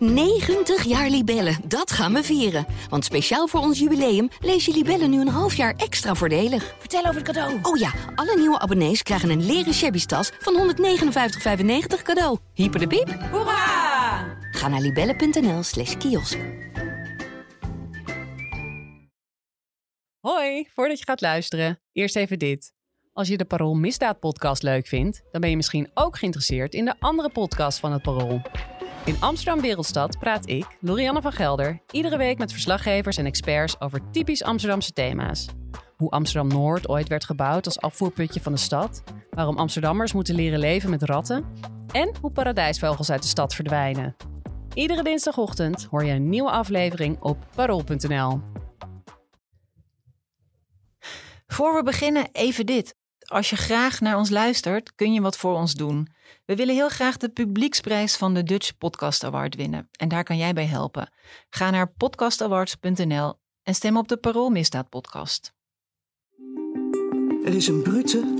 90 jaar Libellen, dat gaan we vieren. Want speciaal voor ons jubileum lees je Libellen nu een half jaar extra voordelig. Vertel over het cadeau. Oh ja, alle nieuwe abonnees krijgen een leren shabby tas van 159,95 cadeau. Hyper de piep. Hoera! Ga naar libellen.nl slash kiosk. Hoi, voordat je gaat luisteren, eerst even dit. Als je de Parool Misdaad podcast leuk vindt, dan ben je misschien ook geïnteresseerd in de andere podcast van het Parool. In Amsterdam Wereldstad praat ik, Lorianne van Gelder, iedere week met verslaggevers en experts over typisch Amsterdamse thema's. Hoe Amsterdam-Noord ooit werd gebouwd als afvoerputje van de stad, waarom Amsterdammers moeten leren leven met ratten en hoe paradijsvogels uit de stad verdwijnen. Iedere dinsdagochtend hoor je een nieuwe aflevering op parool.nl. Voor we beginnen, even dit. Als je graag naar ons luistert, kun je wat voor ons doen. We willen heel graag de publieksprijs van de Dutch Podcast Award winnen. En daar kan jij bij helpen. Ga naar podcastawards.nl en stem op de Parool Misdaad podcast. Er is een brute,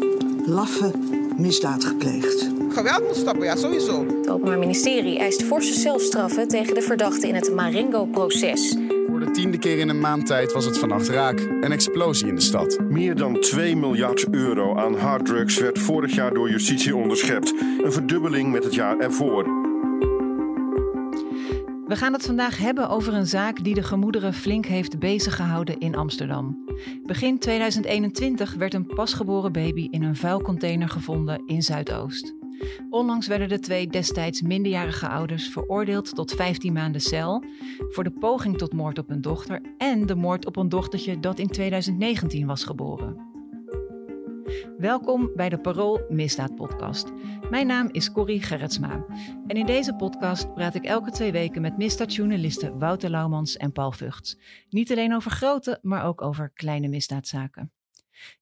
laffe misdaad gepleegd. Geweld moet stoppen, ja, sowieso. Het Openbaar Ministerie eist forse zelfstraffen tegen de verdachten in het Marengo-proces. Voor de tiende keer in een maand tijd was het vannacht raak. Een explosie in de stad. Meer dan 2 miljard euro aan harddrugs werd vorig jaar door justitie onderschept. Een verdubbeling met het jaar ervoor. We gaan het vandaag hebben over een zaak die de gemoederen flink heeft beziggehouden in Amsterdam. Begin 2021 werd een pasgeboren baby in een vuilcontainer gevonden in Zuidoost. Onlangs werden de twee destijds minderjarige ouders veroordeeld tot 15 maanden cel voor de poging tot moord op hun dochter en de moord op een dochtertje dat in 2019 was geboren. Welkom bij de Parool Misdaad Podcast. Mijn naam is Corrie Gerritsma en in deze podcast praat ik elke twee weken met misdaadjournalisten Wouter Laumans en Paul Vugts. Niet alleen over grote, maar ook over kleine misdaadzaken.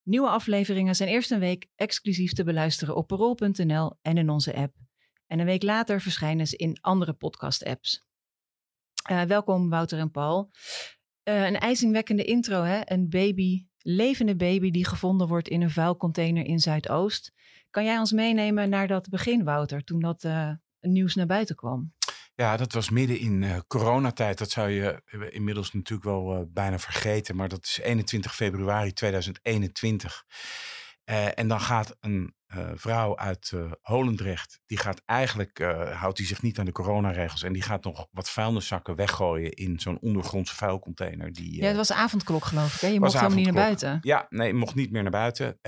Nieuwe afleveringen zijn eerst een week exclusief te beluisteren op parool.nl en in onze app. En een week later verschijnen ze in andere podcast-apps. Uh, welkom Wouter en Paul. Uh, een ijzingwekkende intro, hè? Een baby, levende baby die gevonden wordt in een vuilcontainer in Zuidoost. Kan jij ons meenemen naar dat begin, Wouter, toen dat uh, nieuws naar buiten kwam? Ja, dat was midden in uh, coronatijd. Dat zou je inmiddels natuurlijk wel bijna vergeten. Maar dat is 21 februari 2021. Uh, en dan gaat een vrouw uit Holendrecht, die gaat eigenlijk, houdt die zich niet aan de coronaregels. En die gaat nog wat vuilniszakken weggooien in zo'n ondergrondse vuilcontainer. Die, ja, het was avondklok geloof ik. Hè? Je mocht helemaal niet naar buiten. Ja, nee, mocht niet meer naar buiten.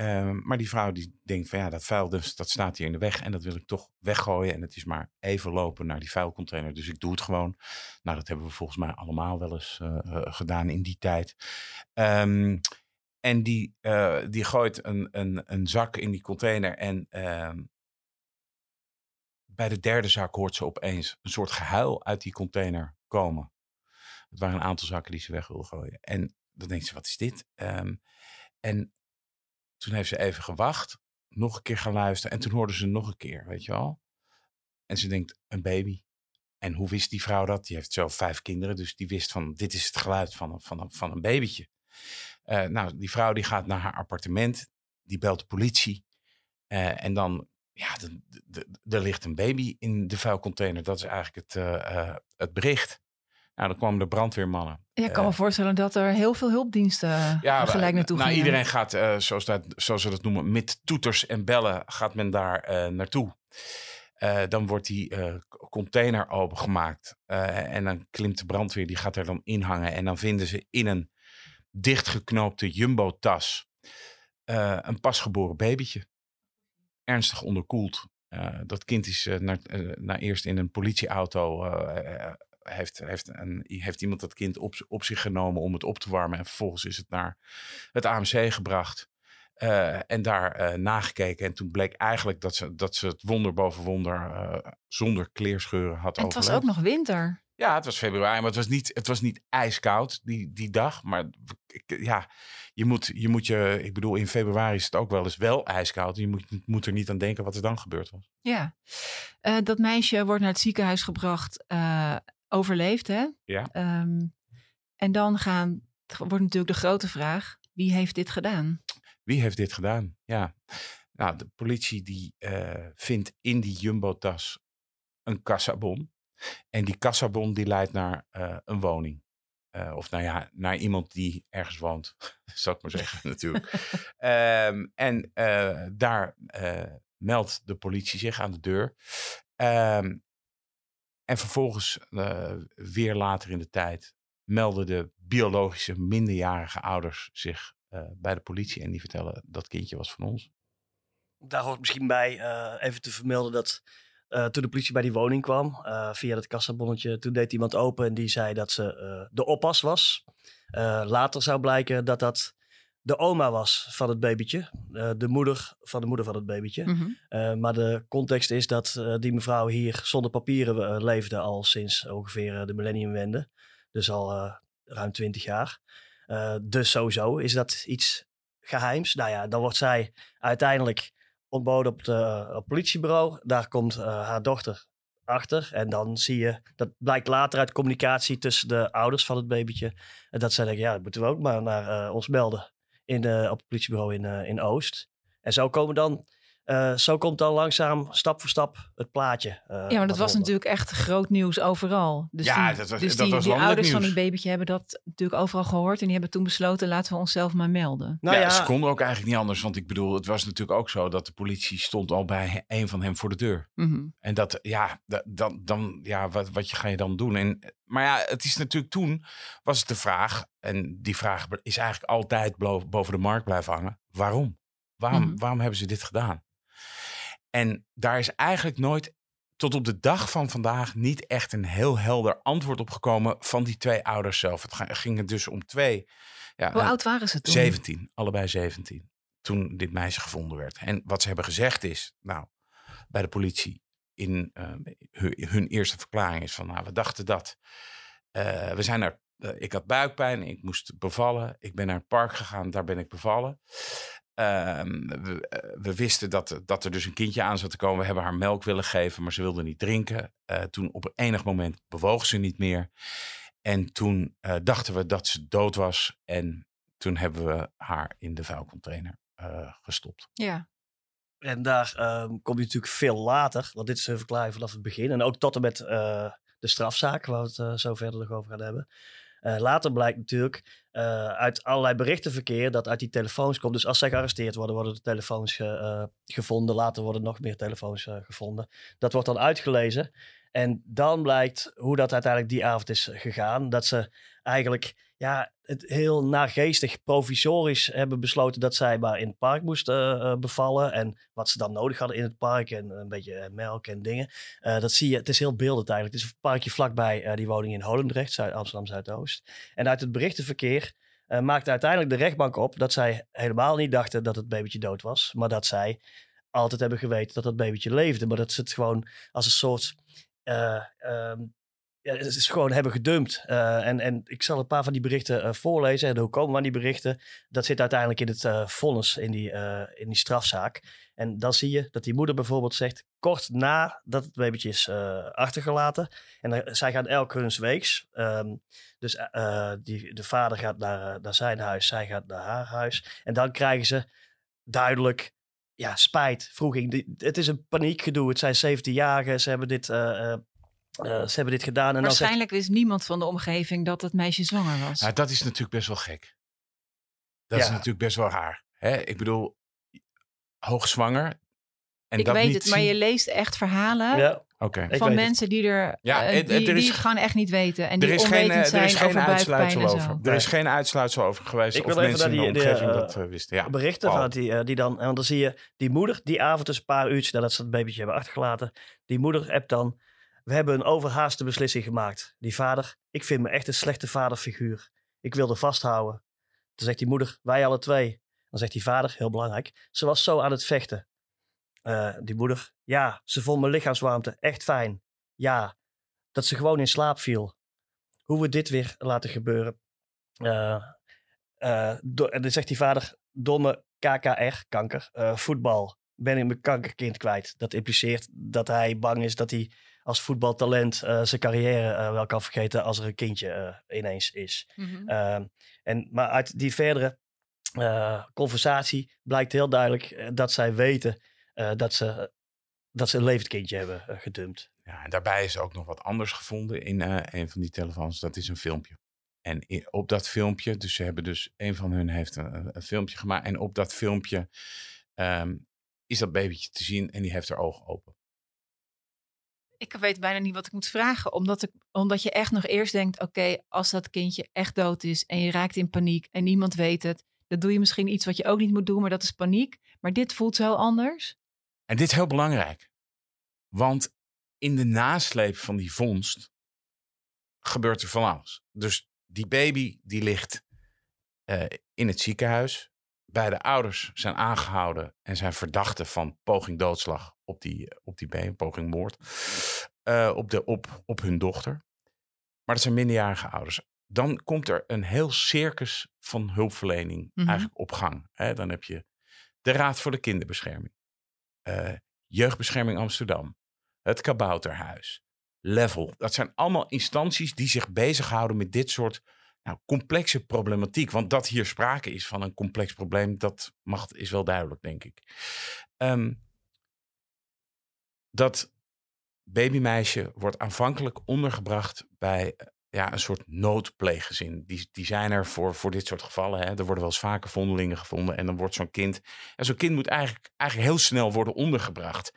maar die vrouw die denkt van ja, dat vuil dus, dat staat hier in de weg. En dat wil ik toch weggooien. En het is maar even lopen naar die vuilcontainer. Dus ik doe het gewoon. Nou, dat hebben we volgens mij allemaal wel eens uh, uh, gedaan in die tijd. Um, en die, uh, die gooit een, een, een zak in die container. En bij de derde zak hoort ze opeens een soort gehuil uit die container komen. Het waren een aantal zakken die ze weg wilde gooien. En dan denkt ze, wat is dit? Um, en toen heeft ze even gewacht, nog een keer gaan luisteren. En toen hoorde ze nog een keer, weet je wel. En ze denkt, een baby. En hoe wist die vrouw dat? Die heeft zo vijf kinderen, dus die wist van, dit is het geluid van een, van van een babytje. Uh, nou, die vrouw die gaat naar haar appartement, die belt de politie. Uh, en dan, ja, er ligt een baby in de vuilcontainer. Dat is eigenlijk het, uh, het bericht. Nou, dan kwamen de brandweermannen. Ja, ik kan me voorstellen dat er heel veel hulpdiensten ja, gelijk naartoe nou, gingen. Iedereen gaat, zoals, dat, zoals ze dat noemen, met toeters en bellen gaat men daar naartoe. Uh, dan wordt die uh, container opengemaakt. Uh, en dan klimt de brandweer, die gaat er dan in hangen. En dan vinden ze in een dichtgeknoopte jumbo-tas een pasgeboren babytje. Ernstig onderkoeld. dat kind is naar, naar eerst in een politieauto. heeft, heeft, een, heeft iemand dat kind op, op zich genomen om het op te warmen. En vervolgens is het naar het AMC gebracht. Uh, en daar uh, nagekeken. En toen bleek eigenlijk dat ze, dat ze het wonder boven wonder uh, zonder kleerscheuren had En het was ook nog winter. Ja, het was februari, maar het was niet, het was niet ijskoud die, die dag. Maar ja, je moet, je moet je, ik bedoel, in februari is het ook wel eens wel ijskoud. Je moet, moet er niet aan denken wat er dan gebeurd was. Ja, dat meisje wordt naar het ziekenhuis gebracht, overleefd hè? Ja. Um, en dan gaan, wordt natuurlijk de grote vraag, wie heeft dit gedaan? Wie heeft dit gedaan? Ja, nou, de politie die uh, vindt in die jumbo-tas een kassabon. En die kassabon die leidt naar eh, een woning. Eh, of nou ja, naar iemand die ergens woont, zou ik maar zeggen natuurlijk. Ehm, en eh, daar meldt de politie zich aan de deur. Ehm, en vervolgens, weer later in de tijd, melden de biologische minderjarige ouders zich bij de politie. En die vertellen dat kindje was van ons. Daar hoort misschien bij even te vermelden dat eh, toen de politie bij die woning kwam, eh, via dat kassabonnetje, toen deed iemand open en die zei dat ze eh, de oppas was. Later zou blijken dat dat de oma was van het babytje, de moeder van de moeder van het babytje. Mhm. Maar de context is dat die mevrouw hier zonder papieren leefde al sinds ongeveer de millenniumwende. Dus al ruim twintig jaar. Dus sowieso is dat iets geheims. Nou ja, dan wordt zij uiteindelijk ontboden op het eh, politiebureau. Daar komt eh, haar dochter achter. En dan zie je, dat blijkt later uit communicatie tussen de ouders van het babytje. Dat zij denken, ja, dat moeten we ook maar naar eh, ons melden in, de- op het politiebureau in, in Oost. En zo, komen dan, eh, zo komt dan langzaam, stap voor stap, het plaatje. eh, Ja, maar dat was natuurlijk echt groot nieuws overal. Dus Ja, die, dat was- dus dat die, was die ouders van het babytje hebben dat natuurlijk overal gehoord. En die hebben toen besloten, laten we onszelf maar melden. Nou ja, ja, ze konden ook eigenlijk niet anders. Want ik bedoel, het was natuurlijk ook zo dat de politie stond al bij een van hen voor de deur. Mhm. En dat, ja, da- dan, dan, ja wat, wat je ga je dan doen? En, maar ja, het is natuurlijk toen, was het de vraag, en die vraag is eigenlijk altijd boven de markt blijven hangen. Waarom? Waarom, Mhm. waarom hebben ze dit gedaan? En daar is eigenlijk nooit, tot op de dag van vandaag, niet echt een heel helder antwoord op gekomen van die twee ouders zelf. Het ging er dus om twee. Ja, Hoe nou, oud waren ze toen? 17, allebei 17. Toen dit meisje gevonden werd. En wat ze hebben gezegd is, nou, bij de politie in eh, hun, hun eerste verklaring is van, nou, we dachten dat. Eh, we zijn naar, eh, ik had buikpijn, ik moest bevallen. Ik ben naar het park gegaan, daar ben ik bevallen. Ehm, we, eh, we wisten dat, dat er dus een kindje aan zat te komen. We hebben haar melk willen geven, maar ze wilde niet drinken. Eh, toen op enig moment bewoog ze niet meer. En toen eh, dachten we dat ze dood was. En toen hebben we haar in de vuilcontainer eh, gestopt. Ja. En daar ehm, kom je natuurlijk veel later, want dit is een verklaring vanaf het begin. En ook tot en met eh, de strafzaak, waar we het zo verder nog over gaan hebben. Eh, later blijkt natuurlijk eh, uit allerlei berichtenverkeer dat uit die telefoons komt. Dus als zij gearresteerd worden, worden de telefoons eh, gevonden. Later worden nog meer telefoons eh, gevonden. Dat wordt dan uitgelezen. En dan blijkt hoe dat uiteindelijk die avond is gegaan. Dat ze eigenlijk ja, het heel naargeestig provisorisch hebben besloten dat zij maar in het park moesten eh, bevallen. En wat ze dan nodig hadden in het park en een beetje eh, melk en dingen. Eh, dat zie je, het is heel beeldend eigenlijk. Het is een parkje vlakbij eh, die woning in Holendrecht, Zuid Amsterdam Zuidoost. En uit het berichtenverkeer eh, maakte uiteindelijk de rechtbank op dat zij helemaal niet dachten dat het babytje dood was. Maar dat zij altijd hebben geweten dat dat babytje leefde. Maar dat ze het gewoon als een soort... eh, ehm, ja, het is gewoon hebben gedumpt. Eh, en, en ik zal een paar van die berichten eh, voorlezen. En hoe komen we aan die berichten? Dat zit uiteindelijk in het eh, vonnis, in die, in die strafzaak. En dan zie je dat die moeder bijvoorbeeld zegt... kort nadat het babytje is achtergelaten... en zij gaan elk huns weeks. Ehm, dus die, de vader gaat naar, naar zijn huis, zij gaat naar haar huis. En dan krijgen ze duidelijk ja, spijt, vroeging. Het is een paniekgedoe. Het zijn 17-jarigen. Ze hebben dit... eh, eh, ze hebben dit gedaan. En Waarschijnlijk wist niemand van de omgeving dat het meisje zwanger was. Nou, dat is natuurlijk best wel gek. Dat is Ja. natuurlijk best wel raar. Hè? Ik bedoel, hoogzwanger. En ik dat weet niet het, maar je leest echt verhalen ja, van het. mensen die er, Ja, eh, die, er is- die het gewoon echt niet weten. En Er die is, geen, onwetend eh, er zijn is geen over uitsluitsel over. Er is geen uitsluitsel over geweest Ik of wil even mensen in de die- omgeving dat eh, wisten. Ja, berichten van die, eh, die dan... En dan zie je die moeder, die avond dus een paar uurtjes nadat ze het babytje hebben achtergelaten. Die moeder appt dan... We hebben een overhaaste beslissing gemaakt. Die vader, ik vind me echt een slechte vaderfiguur. Ik wilde vasthouden. Dan zegt die moeder, wij alle twee. Dan zegt die vader, heel belangrijk, ze was zo aan het vechten. Eh, die moeder, ja, ze vond mijn lichaamswarmte echt fijn. Ja, dat ze gewoon in slaap viel. Hoe we dit weer laten gebeuren. Eh, eh, en dan zegt die vader, domme KKR, kanker, voetbal. Ben ik mijn kankerkind kwijt. Dat impliceert dat hij bang is dat hij als voetbaltalent eh, zijn carrière eh, wel kan vergeten als er een kindje eh, ineens is. Mhm. Ehm, en, maar uit die verdere eh, conversatie blijkt heel duidelijk dat zij weten eh, dat ze dat ze een levend kindje hebben uh, gedumpt. Ja, en daarbij is ook nog wat anders gevonden in uh, een van die telefoons. Dat is een filmpje. En op dat filmpje, dus ze hebben dus, een van hun heeft een, een filmpje gemaakt. En op dat filmpje um, is dat babytje te zien en die heeft haar ogen open. Ik weet bijna niet wat ik moet vragen, omdat, ik, omdat je echt nog eerst denkt: oké, als dat kindje echt dood is en je raakt in paniek en niemand weet het, dan doe je misschien iets wat je ook niet moet doen, maar dat is paniek. Maar dit voelt zo anders. En dit is heel belangrijk, want in de nasleep van die vondst gebeurt er van alles. Dus die baby die ligt uh, in het ziekenhuis. Beide ouders zijn aangehouden en zijn verdachten van poging doodslag op die, op die poging moord, uh, op, de, op, op hun dochter. Maar dat zijn minderjarige ouders. Dan komt er een heel circus van hulpverlening mm -hmm. eigenlijk op gang. He, dan heb je de Raad voor de Kinderbescherming, uh, Jeugdbescherming Amsterdam, het Kabouterhuis, Level. Dat zijn allemaal instanties die zich bezighouden met dit soort nou, complexe problematiek. Want dat hier sprake is van een complex probleem, dat mag, is wel duidelijk, denk ik. Um, dat babymeisje wordt aanvankelijk ondergebracht bij ja, een soort noodpleeggezin. Die, die zijn er voor, voor dit soort gevallen. Hè. Er worden wel eens vaker vondelingen gevonden. En dan wordt zo'n kind. En zo'n kind moet eigenlijk, eigenlijk heel snel worden ondergebracht.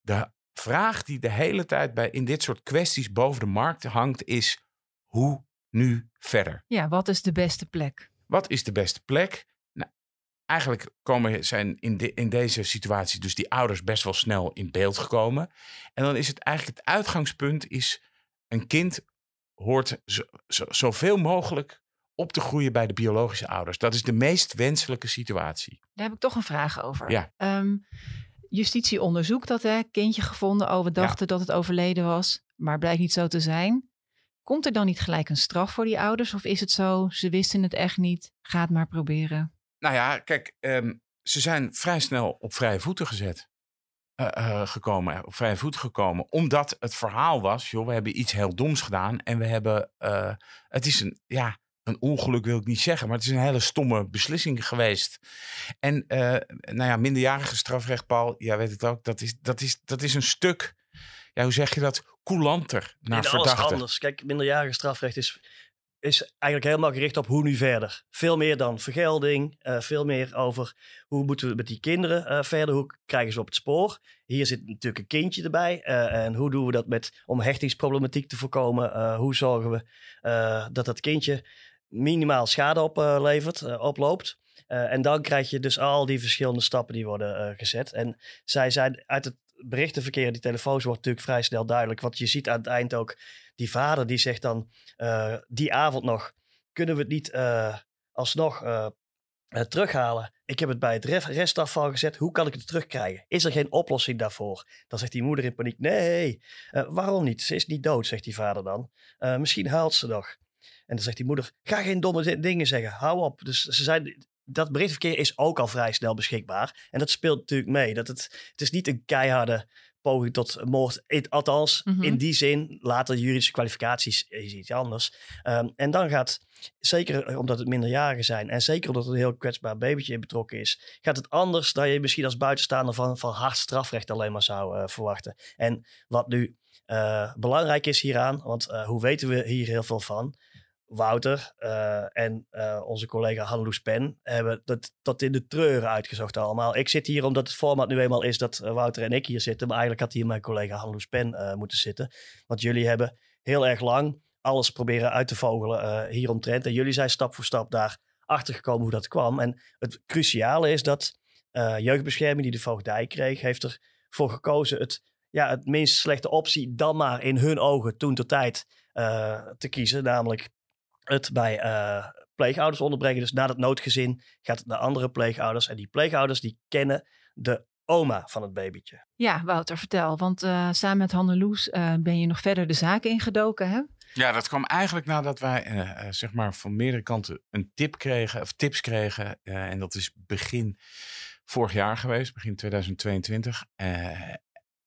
De vraag die de hele tijd bij, in dit soort kwesties boven de markt hangt, is: hoe nu verder? Ja, wat is de beste plek? Wat is de beste plek? Nou, eigenlijk komen, zijn in, de, in deze situatie dus die ouders best wel snel in beeld gekomen. En dan is het eigenlijk het uitgangspunt is een kind hoort zo, zo, zoveel mogelijk op te groeien bij de biologische ouders. Dat is de meest wenselijke situatie. Daar heb ik toch een vraag over. Ja. Um, justitie onderzoekt dat, hè? Kindje gevonden. Oh, we dachten ja. dat het overleden was, maar blijkt niet zo te zijn. Komt er dan niet gelijk een straf voor die ouders? Of is het zo, ze wisten het echt niet, ga het maar proberen? Nou ja, kijk, um, ze zijn vrij snel op vrije voeten gezet. Uh, uh, gekomen, op vrije voet gekomen. Omdat het verhaal was, joh, we hebben iets heel doms gedaan. En we hebben, uh, het is een, ja, een ongeluk wil ik niet zeggen, maar het is een hele stomme beslissing geweest. En nou ja, minderjarige strafrecht, Paul, jij weet het ook, dat is, dat is, dat is een stuk, ja, hoe zeg je dat, coulanter naar In verdachten. alles anders. Kijk, minderjarige strafrecht is, is eigenlijk helemaal gericht op hoe nu verder. Veel meer dan vergelding, uh, veel meer over hoe moeten we met die kinderen uh, verder, hoe krijgen ze op het spoor. Hier zit natuurlijk een kindje erbij uh, en hoe doen we dat met, om hechtingsproblematiek te voorkomen. hoe zorgen we dat dat kindje minimaal schade oplevert, oploopt. en dan krijg je dus al die verschillende stappen die worden gezet. En zij zijn uit het berichtenverkeer, die telefoons, wordt natuurlijk vrij snel duidelijk. Want je ziet aan het eind ook die vader die zegt dan uh, die avond nog, kunnen we het niet uh, alsnog uh, terughalen? Ik heb het bij het restafval gezet, hoe kan ik het terugkrijgen? Is er geen oplossing daarvoor? Dan zegt die moeder in paniek, nee, waarom niet? Ze is niet dood, zegt die vader dan. misschien haalt ze nog. En dan zegt die moeder, ga geen domme dingen zeggen, hou op. Dus ze zijn, dat berichtverkeer is ook al vrij snel beschikbaar. En dat speelt natuurlijk mee. Dat het, het is niet een keiharde poging tot moord. Althans, mm -hmm. in die zin, later juridische kwalificaties is iets anders. Um, en dan gaat, zeker omdat het minderjarigen zijn... en zeker omdat er een heel kwetsbaar babytje in betrokken is... gaat het anders dan je misschien als buitenstaander van, van hard strafrecht alleen maar zou uh, verwachten. En wat nu uh, belangrijk is hieraan, want uh, hoe weten we hier heel veel van... Wouter uh, en uh, onze collega Hanloes Pen hebben dat tot in de treuren uitgezocht allemaal. Ik zit hier omdat het format nu eenmaal is dat Wouter en ik hier zitten. Maar eigenlijk had hier mijn collega Hanloes Pen moeten zitten. Want jullie hebben heel erg lang alles proberen uit te vogelen hieromtrent. En jullie zijn stap voor stap daar achter gekomen hoe dat kwam. En het cruciale is dat jeugdbescherming die de voogdij kreeg, heeft ervoor gekozen het, ja, het minst slechte optie dan maar in hun ogen toen ter tijd te kiezen. Namelijk het bij uh, pleegouders onderbrengen. Dus na dat noodgezin gaat het naar andere pleegouders. En die pleegouders die kennen de oma van het babytje. Ja, Wouter, vertel. Want uh, samen met Hanneloes uh, ben je nog verder de zaak ingedoken, hè? Ja, dat kwam eigenlijk nadat wij zeg maar van meerdere kanten een tip kregen, of tips kregen. en dat is begin vorig jaar geweest, begin 2022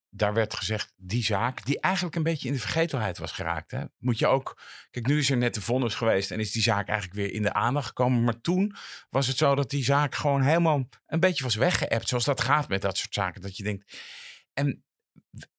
daar werd gezegd, die zaak, die eigenlijk een beetje in de vergetelheid was geraakt. Hè? Moet je ook, kijk, nu is er net de vonnis geweest en is die zaak eigenlijk weer in de aandacht gekomen. Maar toen was het zo dat die zaak gewoon helemaal een beetje was weggeëpt, zoals dat gaat met dat soort zaken. Dat je denkt, en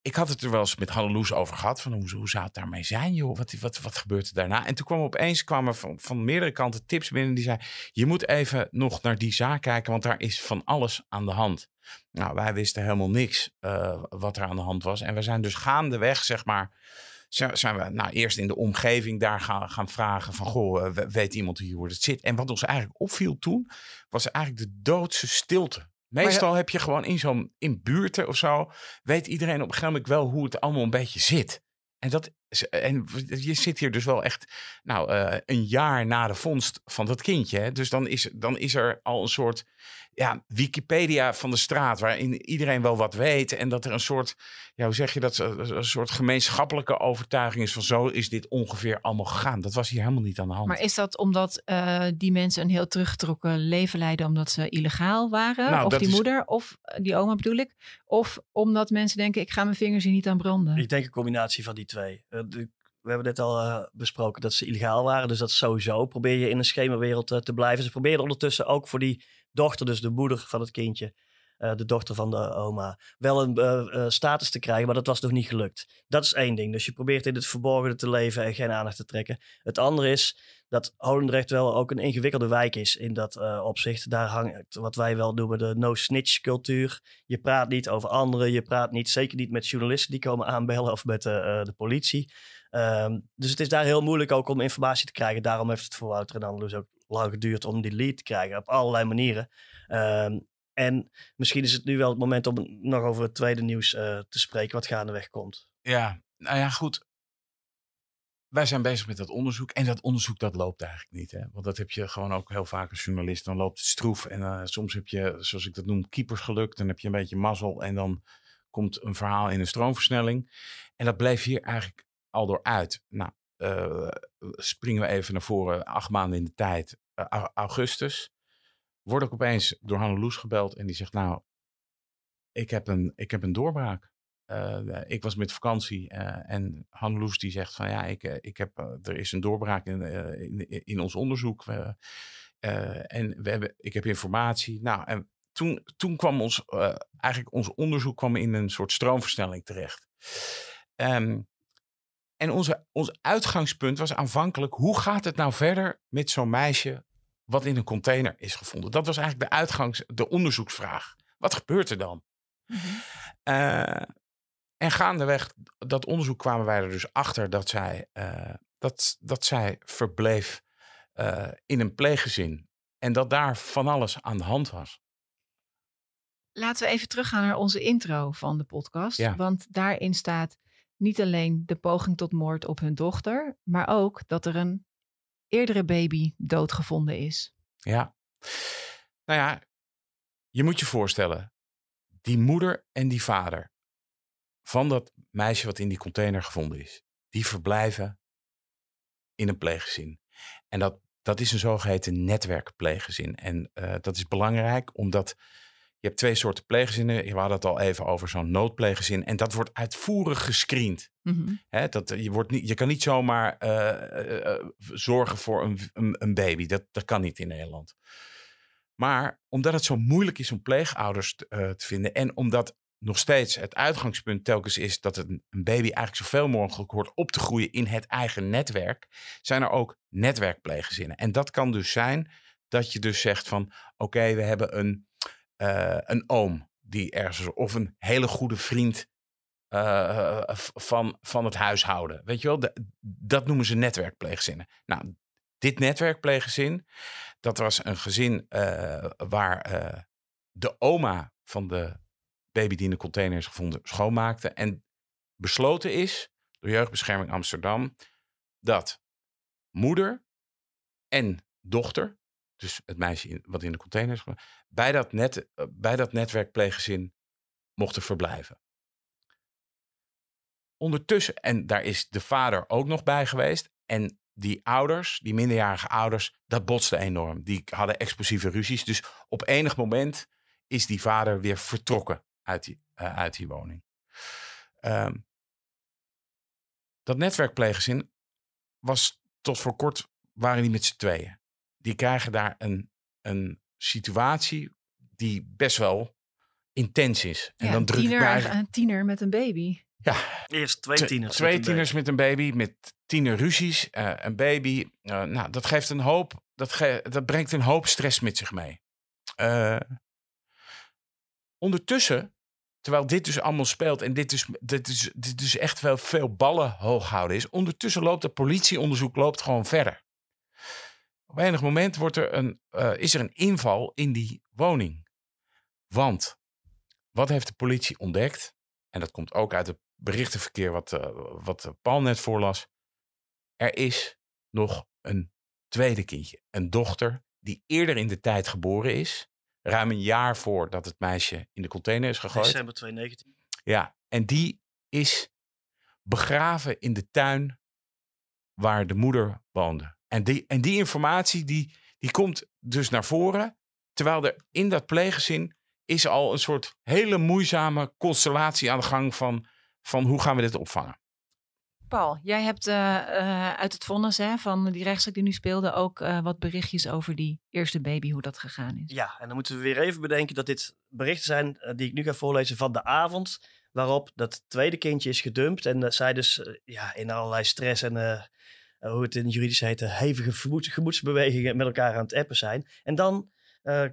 ik had het er wel eens met Hanneloes over gehad. Van hoe, hoe zou het daarmee zijn, joh? Wat, wat, wat gebeurt er daarna? En toen kwam opeens kwamen van, van meerdere kanten tips binnen. Die zei, je moet even nog naar die zaak kijken. Want daar is van alles aan de hand. Nou, wij wisten helemaal niks uh, wat er aan de hand was. En we zijn dus gaandeweg, zeg maar zijn we nou, eerst in de omgeving daar gaan, gaan vragen van, goh, weet iemand hier hoe het zit? En wat ons eigenlijk opviel toen, was eigenlijk de doodse stilte. Meestal heb je gewoon in zo'n in buurten of zo, weet iedereen op een gegeven moment wel hoe het allemaal een beetje zit. En, dat, en je zit hier dus wel echt nou, uh, een jaar na de vondst van dat kindje. Hè? Dus dan is, dan is er al een soort ja, Wikipedia van de straat, waarin iedereen wel wat weet. En dat er een soort, ja, hoe zeg je dat, een soort gemeenschappelijke overtuiging is van zo is dit ongeveer allemaal gegaan. Dat was hier helemaal niet aan de hand. Maar is dat omdat uh, die mensen een heel teruggetrokken leven leiden omdat ze illegaal waren? Nou, of die is... moeder, of die oma bedoel ik? Of omdat mensen denken, ik ga mijn vingers hier niet aan branden? Ik denk een combinatie van die twee. Uh, we hebben net al uh, besproken dat ze illegaal waren. Dus dat sowieso probeer je in een schemerwereld uh, te blijven. Ze proberen ondertussen ook voor die dochter, dus de moeder van het kindje, de dochter van de oma, wel een status te krijgen. Maar dat was nog niet gelukt. Dat is één ding. Dus je probeert in het verborgene te leven en geen aandacht te trekken. Het andere is dat Holendrecht wel ook een ingewikkelde wijk is in dat opzicht. Daar hangt wat wij wel noemen de no-snitch cultuur. Je praat niet over anderen. Je praat niet, zeker niet met journalisten die komen aanbellen of met de politie. Um, dus het is daar heel moeilijk ook om informatie te krijgen. Daarom heeft het voor Wouter en dus ook lang geduurd om die lead te krijgen. Op allerlei manieren. Um, en misschien is het nu wel het moment om nog over het tweede nieuws te spreken, wat gaandeweg komt. Ja, nou ja, goed. Wij zijn bezig met dat onderzoek. En dat onderzoek dat loopt eigenlijk niet. Hè? Want dat heb je gewoon ook heel vaak als journalist. Dan loopt het stroef. En uh, soms heb je, zoals ik dat noem, keepersgeluk. Dan heb je een beetje mazzel. En dan komt een verhaal in een stroomversnelling. En dat bleef hier eigenlijk al door uit. Nou, uh, springen we even naar voren, acht maanden in de tijd, uh, augustus. Word ik opeens door Hanneloes gebeld en die zegt, nou, ik heb een, ik heb een doorbraak. Uh, ik was met vakantie en Hanneloes die zegt van ja, ik, ik heb, er is een doorbraak in, in, in, ons onderzoek. en we hebben, ik heb informatie. Nou, en toen, toen kwam ons, eigenlijk ons onderzoek kwam in een soort stroomversnelling terecht. Um, en onze, ons uitgangspunt was aanvankelijk: hoe gaat het nou verder met zo'n meisje wat in een container is gevonden? Dat was eigenlijk de uitgangs, de onderzoeksvraag. Wat gebeurt er dan? Uh, en gaandeweg dat onderzoek kwamen wij er dus achter dat zij, uh, dat, dat zij verbleef uh, in een pleeggezin. En dat daar van alles aan de hand was. Laten we even teruggaan naar onze intro van de podcast. Ja. Want daarin staat niet alleen de poging tot moord op hun dochter, maar ook dat er een eerdere baby doodgevonden is. Ja. Nou ja, je moet je voorstellen, die moeder en die vader van dat meisje wat in die container gevonden is, die verblijven in een pleeggezin. En dat, dat is een zogeheten netwerkpleeggezin. En uh, dat is belangrijk omdat je hebt twee soorten pleeggezinnen. We hadden het al even over zo'n noodpleeggezin. En dat wordt uitvoerig gescreend. Mm dat, je, wordt niet, je kan niet zomaar uh, uh, zorgen voor een, een, een, baby. Dat, dat kan niet in Nederland. Maar omdat het zo moeilijk is om pleegouders te, te vinden. En omdat nog steeds het uitgangspunt telkens is dat een, baby eigenlijk zoveel mogelijk hoort op te groeien in het eigen netwerk. Zijn er ook netwerkpleeggezinnen. En dat kan dus zijn dat je dus zegt van oké, we hebben een uh, een oom die ergens of een hele goede vriend uh, van, van het huishouden. Weet je wel, dat noemen ze netwerkpleeggezinnen. Nou, dit netwerkpleeggezin, dat was een gezin uh, waar de oma van de baby die in de container is gevonden schoonmaakte. En besloten is door Jeugdbescherming Amsterdam dat moeder en dochter dus het meisje in, wat in de container is, bij dat, net, eh, bij dat netwerkpleeggezin mochten verblijven. Ondertussen, en daar is de vader ook nog bij geweest. En die ouders, die minderjarige ouders, dat botste enorm. Die hadden explosieve ruzies. Dus op enig moment is die vader weer vertrokken uit die, uh, uit die woning. Um, dat netwerkpleeggezin was tot voor kort, waren die met z'n tweeën die krijgen daar een, een situatie die best wel intens is. En Ja, dan druk ik tiener, eigenlijk... een tiener met een baby. Ja, Eerst twee tieners. Twee met een tieners met een baby, met tiener ruzies, eh, een baby. Eh, nou, dat geeft een hoop, dat, ge- dat brengt een hoop stress met zich mee. Eh, ondertussen, terwijl dit dus allemaal speelt en dit dus, dit dus, dit dus echt wel veel ballen hoog houden is, ondertussen loopt het politieonderzoek loopt gewoon verder. Op enig moment wordt er een, eh, is er een inval in die woning. Want wat heeft de politie ontdekt? En dat komt ook uit het berichtenverkeer wat, eh, wat eh, Paul net voorlas. Er is nog een tweede kindje. Een dochter die eerder in de tijd geboren is. Ruim een jaar voordat het meisje in de container is gegooid. December 2019. Ja, en die is begraven in de tuin waar de moeder woonde. En die, en die informatie die, die komt dus naar voren. Terwijl er in dat pleeggezin is al een soort hele moeizame constellatie aan de gang van, van hoe gaan we dit opvangen. Paul, jij hebt eh, eh, uit het vonnis hè, van die rechtszaak die nu speelde ook eh, wat berichtjes over die eerste baby, hoe dat gegaan is. Ja, en dan moeten we weer even bedenken dat dit berichten zijn die ik nu ga voorlezen van de avond waarop dat tweede kindje is gedumpt en dat zij dus ja, in allerlei stress en hoe het in juridisch heet, hevige gemoeds- gemoedsbewegingen met elkaar aan het appen zijn. En dan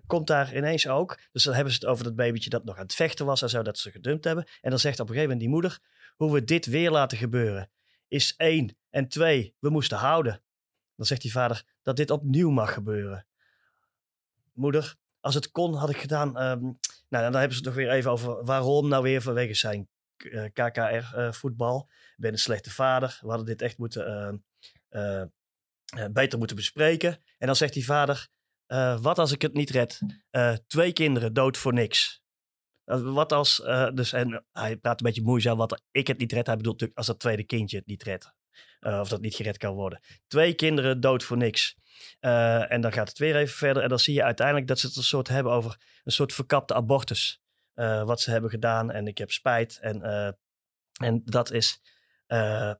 komt daar ineens ook, dus dan hebben ze het over dat babytje dat nog aan het vechten was en zo, dat ze gedumpt hebben. En dan zegt op een gegeven moment die moeder, hoe we dit weer laten gebeuren is één. En twee, we moesten houden. Dan zegt die vader dat dit opnieuw mag gebeuren. Moeder, als het kon, had ik gedaan. ehm, nou, dan hebben ze het nog weer even over waarom nou weer vanwege zijn eh, KKR-voetbal. ik ben een slechte vader. We hadden dit echt moeten, ehm, eh, eh, beter moeten bespreken. En dan zegt die vader, eh, wat als ik het niet red? Eh, twee kinderen dood voor niks. Wat als, eh, dus, en hij praat een beetje moeizaam, wat ik het niet red. Hij bedoelt natuurlijk als dat tweede kindje het niet redt. Eh, of dat niet gered kan worden. Twee kinderen dood voor niks. Eh, en dan gaat het weer even verder. En dan zie je uiteindelijk dat ze het een soort hebben over een soort verkapte abortus. eh, wat ze hebben gedaan. En ik heb spijt. En, eh, en dat is. eh,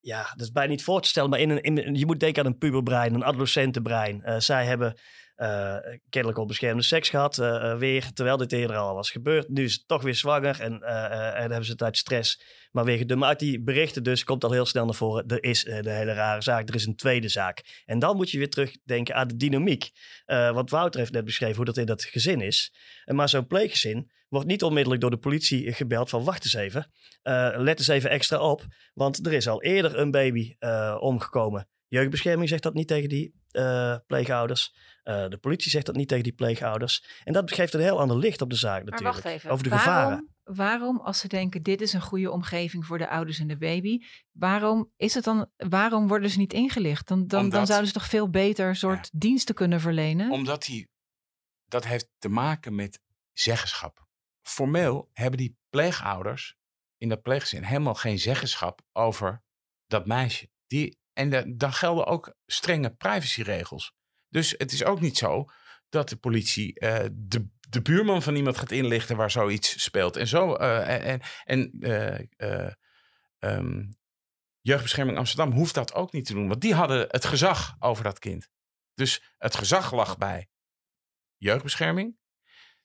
ja, dat is bijna niet voor te stellen. Maar in een, je moet denken aan een puberbrein, een adolescentenbrein. Eh, zij hebben eh, kennelijk onbeschermde seks gehad. eh, eh, weer, terwijl dit eerder al was gebeurd. Nu is het toch weer zwanger. En, en hebben ze het uit stress maar weer gedumpt. Uit die berichten dus komt al heel snel naar voren. Er is de hele rare zaak. Er is een tweede zaak. En dan moet je weer terugdenken aan de dynamiek. Wat Wouter heeft net beschreven, hoe dat in dat gezin is. Maar zo'n pleeggezin wordt niet onmiddellijk door de politie gebeld van wacht eens even. Let eens even extra op. Want er is al eerder een baby omgekomen. Jeugdbescherming zegt dat niet tegen die eh, pleegouders. Eh, de politie zegt dat niet tegen die pleegouders. En dat geeft een heel ander licht op de zaak Maar natuurlijk. wacht even, Over de gevaren. waarom, waarom als ze denken dit is een goede omgeving voor de ouders en de baby, waarom, is het dan, waarom worden ze niet ingelicht? Dan, dan, dan zouden ze toch veel beter soort diensten kunnen verlenen? Omdat hij, dat heeft te maken met zeggenschap. Formeel hebben die pleegouders in dat pleeggezin helemaal geen zeggenschap over dat meisje. Die, en da- dan gelden ook strenge privacyregels. Dus het is ook niet zo dat de politie eh, de, de buurman van iemand gaat inlichten waar zoiets speelt. En zo. eh, en en eh, eh, ehm, Jeugdbescherming Amsterdam hoeft dat ook niet te doen. Want die hadden het gezag over dat kind. Dus het gezag lag bij jeugdbescherming.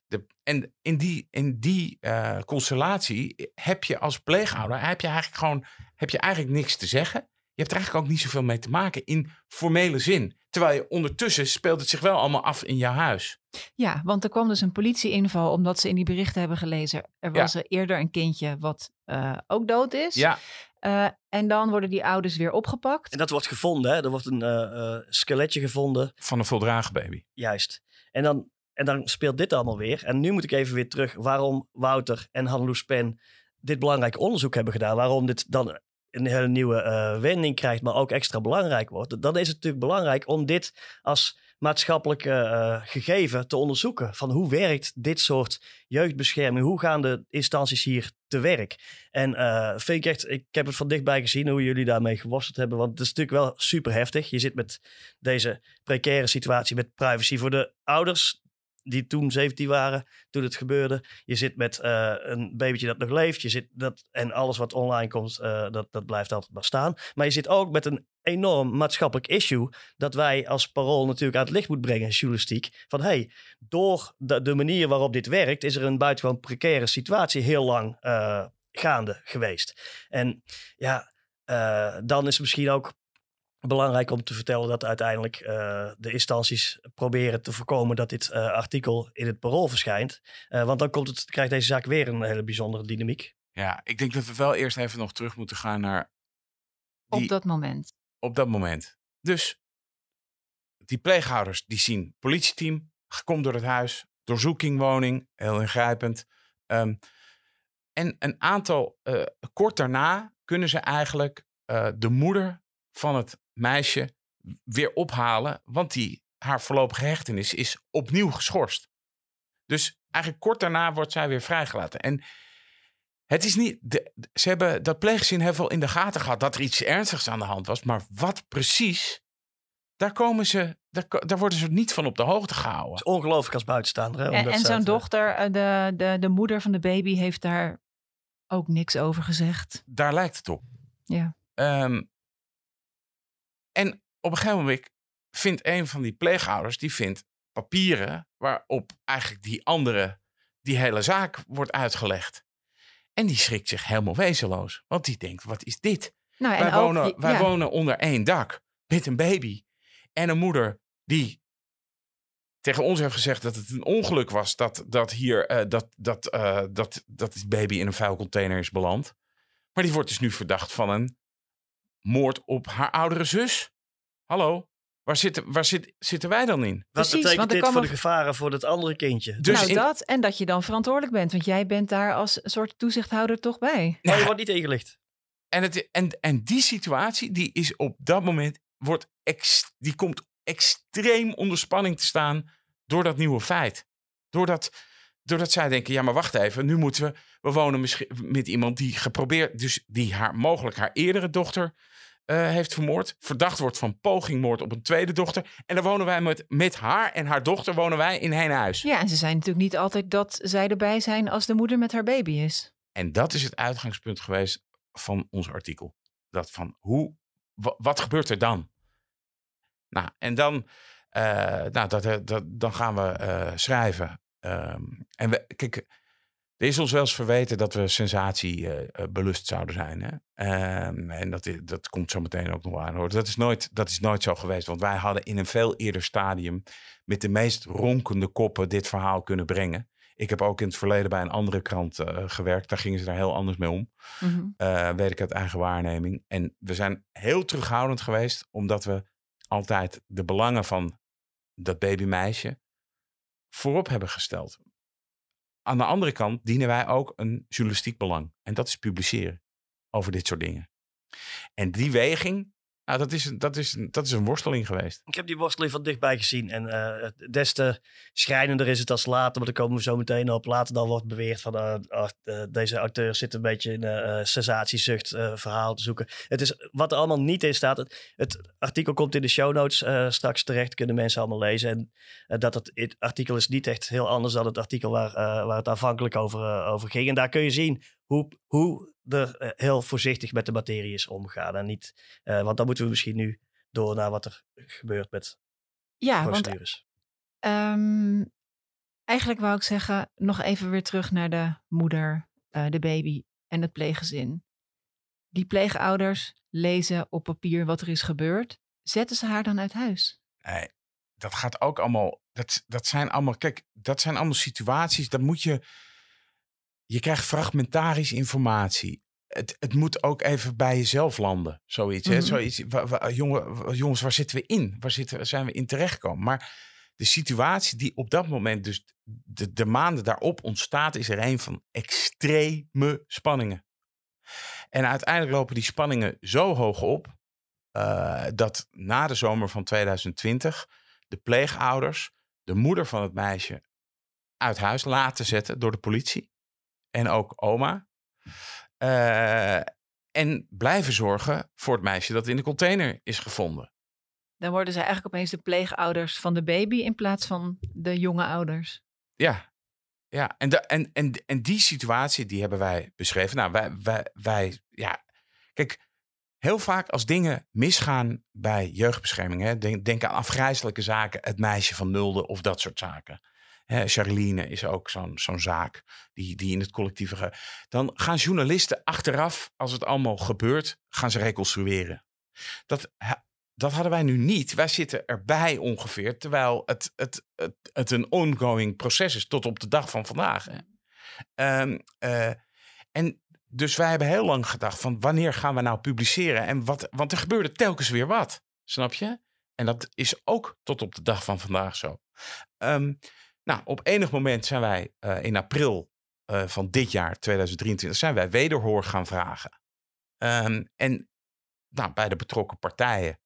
De, en in die, in die constellatie heb je als pleegouder heb je eigenlijk gewoon heb je eigenlijk niks te zeggen. Je hebt er eigenlijk ook niet zoveel mee te maken in formele zin. Terwijl je ondertussen speelt het zich wel allemaal af in jouw huis. Ja, want er kwam dus een politieinval omdat ze in die berichten hebben gelezen. Er Ja. was er eerder een kindje wat eh, ook dood is. Ja, Eh, en dan worden die ouders weer opgepakt. En dat wordt gevonden, hè? Er wordt een eh, eh, skeletje gevonden. van een voldragen baby. Juist. En dan, en dan speelt dit allemaal weer. En nu moet ik even weer terug waarom Wouter en Hanneloes Pen dit belangrijk onderzoek hebben gedaan. Waarom dit dan een hele nieuwe eh, wending krijgt, maar ook extra belangrijk wordt. Dan is het natuurlijk belangrijk om dit als maatschappelijk eh, gegeven te onderzoeken. Van hoe werkt dit soort jeugdbescherming? Hoe gaan de instanties hier te werk? En eh, vind ik echt, ik heb het van dichtbij gezien hoe jullie daarmee geworsteld hebben. Want het is natuurlijk wel super heftig. Je zit met deze precaire situatie met privacy voor de ouders. Die toen 17 waren, toen het gebeurde. Je zit met eh, een babytje dat nog leeft. Je zit dat, en alles wat online komt, eh, dat, dat blijft altijd maar staan. Maar je zit ook met een enorm maatschappelijk issue. Dat wij als parool natuurlijk uit het licht moeten brengen, journalistiek. Van hey, door de, manier waarop dit werkt, is er een buitengewoon precaire situatie heel lang eh, gaande geweest. En ja, dan is misschien ook belangrijk om te vertellen dat uiteindelijk eh, de instanties proberen te voorkomen dat dit eh, artikel in het parool verschijnt. Eh, want dan komt het, krijgt deze zaak weer een hele bijzondere dynamiek. Ja, ik denk dat we wel eerst even nog terug moeten gaan naar die, Op dat moment. op dat moment. Dus die pleeghouders die zien politieteam, komt door het huis, doorzoeking woning, heel ingrijpend. Ehm, en een aantal, eh, kort daarna kunnen ze eigenlijk eh, de moeder van het meisje weer ophalen, want die, haar voorlopige hechtenis is opnieuw geschorst. Dus eigenlijk kort daarna wordt zij weer vrijgelaten. En het is niet, de, ze hebben dat pleeggezin heeft wel in de gaten gehad dat er iets ernstigs aan de hand was, maar wat precies, daar komen ze, daar, worden ze niet van op de hoogte gehouden. Het is ongelooflijk als buitenstaander. Hè, En, omdat en zo'n dochter, eh, de, de, de moeder van de baby, heeft daar ook niks over gezegd. Daar lijkt het op. Ja. Ehm, en op een gegeven moment vindt een van die pleegouders, die vindt papieren waarop eigenlijk die andere, die hele zaak wordt uitgelegd. En die schrikt zich helemaal wezenloos. Want die denkt, wat is dit? Nou, wij wonen, die- wij ja. wonen onder één dak met een baby. En een moeder die tegen ons heeft gezegd dat het een ongeluk was dat, dat hier eh, dat, dat, eh, dat, dat die baby in een vuilcontainer is beland. Maar die wordt dus nu verdacht van een moord op haar oudere zus. Hallo, waar zitten, waar zit, zitten wij dan in? Wat Precies, betekent want er dit voor komen- de gevaren voor het andere kindje? Dus nou, in- dat en dat je dan verantwoordelijk bent. Want jij bent daar als een soort toezichthouder toch bij. Maar je wordt niet ingelicht. En, het, en, en die situatie, die is op dat moment, wordt ex, die komt extreem onder spanning te staan door dat nieuwe feit. Doordat, doordat zij denken, ja maar wacht even, nu moeten we, we wonen misschien met iemand die geprobeerd, dus die haar, mogelijk haar eerdere dochter eh, heeft vermoord. Verdacht wordt van pogingmoord op een tweede dochter. En dan wonen wij met, met haar en haar dochter wonen wij in één huis. Ja, en ze zijn natuurlijk niet altijd dat zij erbij zijn als de moeder met haar baby is. En dat is het uitgangspunt geweest van ons artikel. Dat van hoe, wa- wat gebeurt er dan? Nou, en dan, eh, nou, dat, eh, dat, dan gaan we schrijven. Ehm, en we, kijk, er is ons wel eens verweten dat we sensatie eh, eh, zouden zijn. Hè? Ehm, en dat, dat komt zo meteen ook nog aan. Hoor. Dat, is nooit, dat is nooit zo geweest. Want wij hadden in een veel eerder stadium met de meest ronkende koppen dit verhaal kunnen brengen. Ik heb ook in het verleden bij een andere krant eh, gewerkt. Daar gingen ze daar heel anders mee om. Eh, weet ik uit eigen waarneming. En we zijn heel terughoudend geweest, omdat we altijd de belangen van dat babymeisje voorop hebben gesteld. Aan de andere kant dienen wij ook een journalistiek belang. En dat is publiceren over dit soort dingen. En die weging, nou, dat, is, dat, is, dat is een worsteling geweest. Ik heb die worsteling van dichtbij gezien. En het- des te schrijnender is het als later, maar daar komen we zo meteen op. Later dan wordt beweerd van eh, eh, deze auteur zit een beetje in een sensatiezucht verhaal te zoeken. Het is wat er allemaal niet in staat. Het, het artikel komt in de show notes straks terecht, kunnen mensen allemaal lezen. En dat het, artikel is niet echt heel anders dan het artikel waar, waar het aanvankelijk over, over ging. En daar kun je zien hoe, hoe er eh, heel voorzichtig met de materie is omgegaan. En niet, eh, want dan moeten we misschien nu door naar wat er gebeurt met Ja, want procedures. ehm, eigenlijk wou ik zeggen, nog even weer terug naar de moeder, eh, de baby en het pleeggezin. Die pleegouders lezen op papier wat er is gebeurd. Zetten ze haar dan uit huis? Nee, dat gaat ook allemaal. Dat, dat zijn allemaal. Kijk, dat zijn allemaal situaties. Dat moet je. Je krijgt fragmentarisch informatie. Het, het moet ook even bij jezelf landen. Zoiets. hè? Mhm. Zoiets wa- wa- jongen, jongens, waar zitten we in? Waar zitten, zijn we in terechtgekomen? Maar de situatie die op dat moment, dus de, de maanden daarop ontstaat, is er een van extreme spanningen. En uiteindelijk lopen die spanningen zo hoog op. eh, dat na de zomer van 2020 de pleegouders de moeder van het meisje uit huis laten zetten door de politie. En ook oma. Eh, en blijven zorgen voor het meisje dat in de container is gevonden. Dan worden zij eigenlijk opeens de pleegouders van de baby in plaats van de jonge ouders. Ja, ja. En, de, en, en, en die situatie die hebben wij beschreven. Nou, wij, wij, wij ja, kijk, heel vaak als dingen misgaan bij jeugdbescherming, hè, denk, denk aan afgrijzelijke zaken, het meisje van nulde of dat soort zaken. Hè, Charline is ook zo'n zo'n zaak die, die in het collectieve. Dan gaan journalisten achteraf, als het allemaal gebeurt, gaan ze reconstrueren. Dat, dat hadden wij nu niet. Wij zitten erbij ongeveer, terwijl het, het, het, het een ongoing proces is tot op de dag van vandaag. hè. Ehm, eh, en dus wij hebben heel lang gedacht van wanneer gaan we nou publiceren? En wat, want er gebeurde telkens weer wat, snap je? En dat is ook tot op de dag van vandaag zo. Ehm, nou, op enig moment zijn wij eh, in april eh, van dit jaar, 2023, zijn wij wederhoor gaan vragen. Ehm, en nou, bij de betrokken partijen.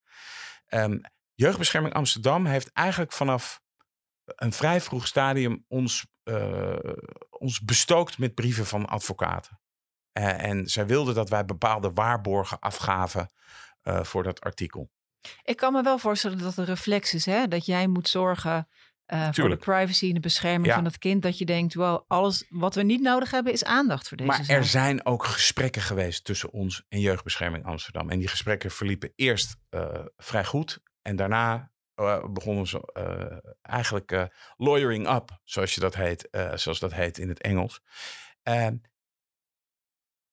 Ehm, Jeugdbescherming Amsterdam heeft eigenlijk vanaf een vrij vroeg stadium ons, eh, ons bestookt met brieven van advocaten. En zij wilden dat wij bepaalde waarborgen afgaven voor dat artikel. Ik kan me wel voorstellen dat het een reflex is, hè? Dat jij moet zorgen eh, voor de privacy en de bescherming Ja. van het kind. Dat je denkt, wow, alles wat we niet nodig hebben is aandacht voor deze Maar zaak. er zijn ook gesprekken geweest tussen ons en Jeugdbescherming Amsterdam. En die gesprekken verliepen eerst eh, vrij goed. En daarna eh, begonnen ze eigenlijk lawyering up, zoals, je dat heet, zoals dat heet in het Engels. En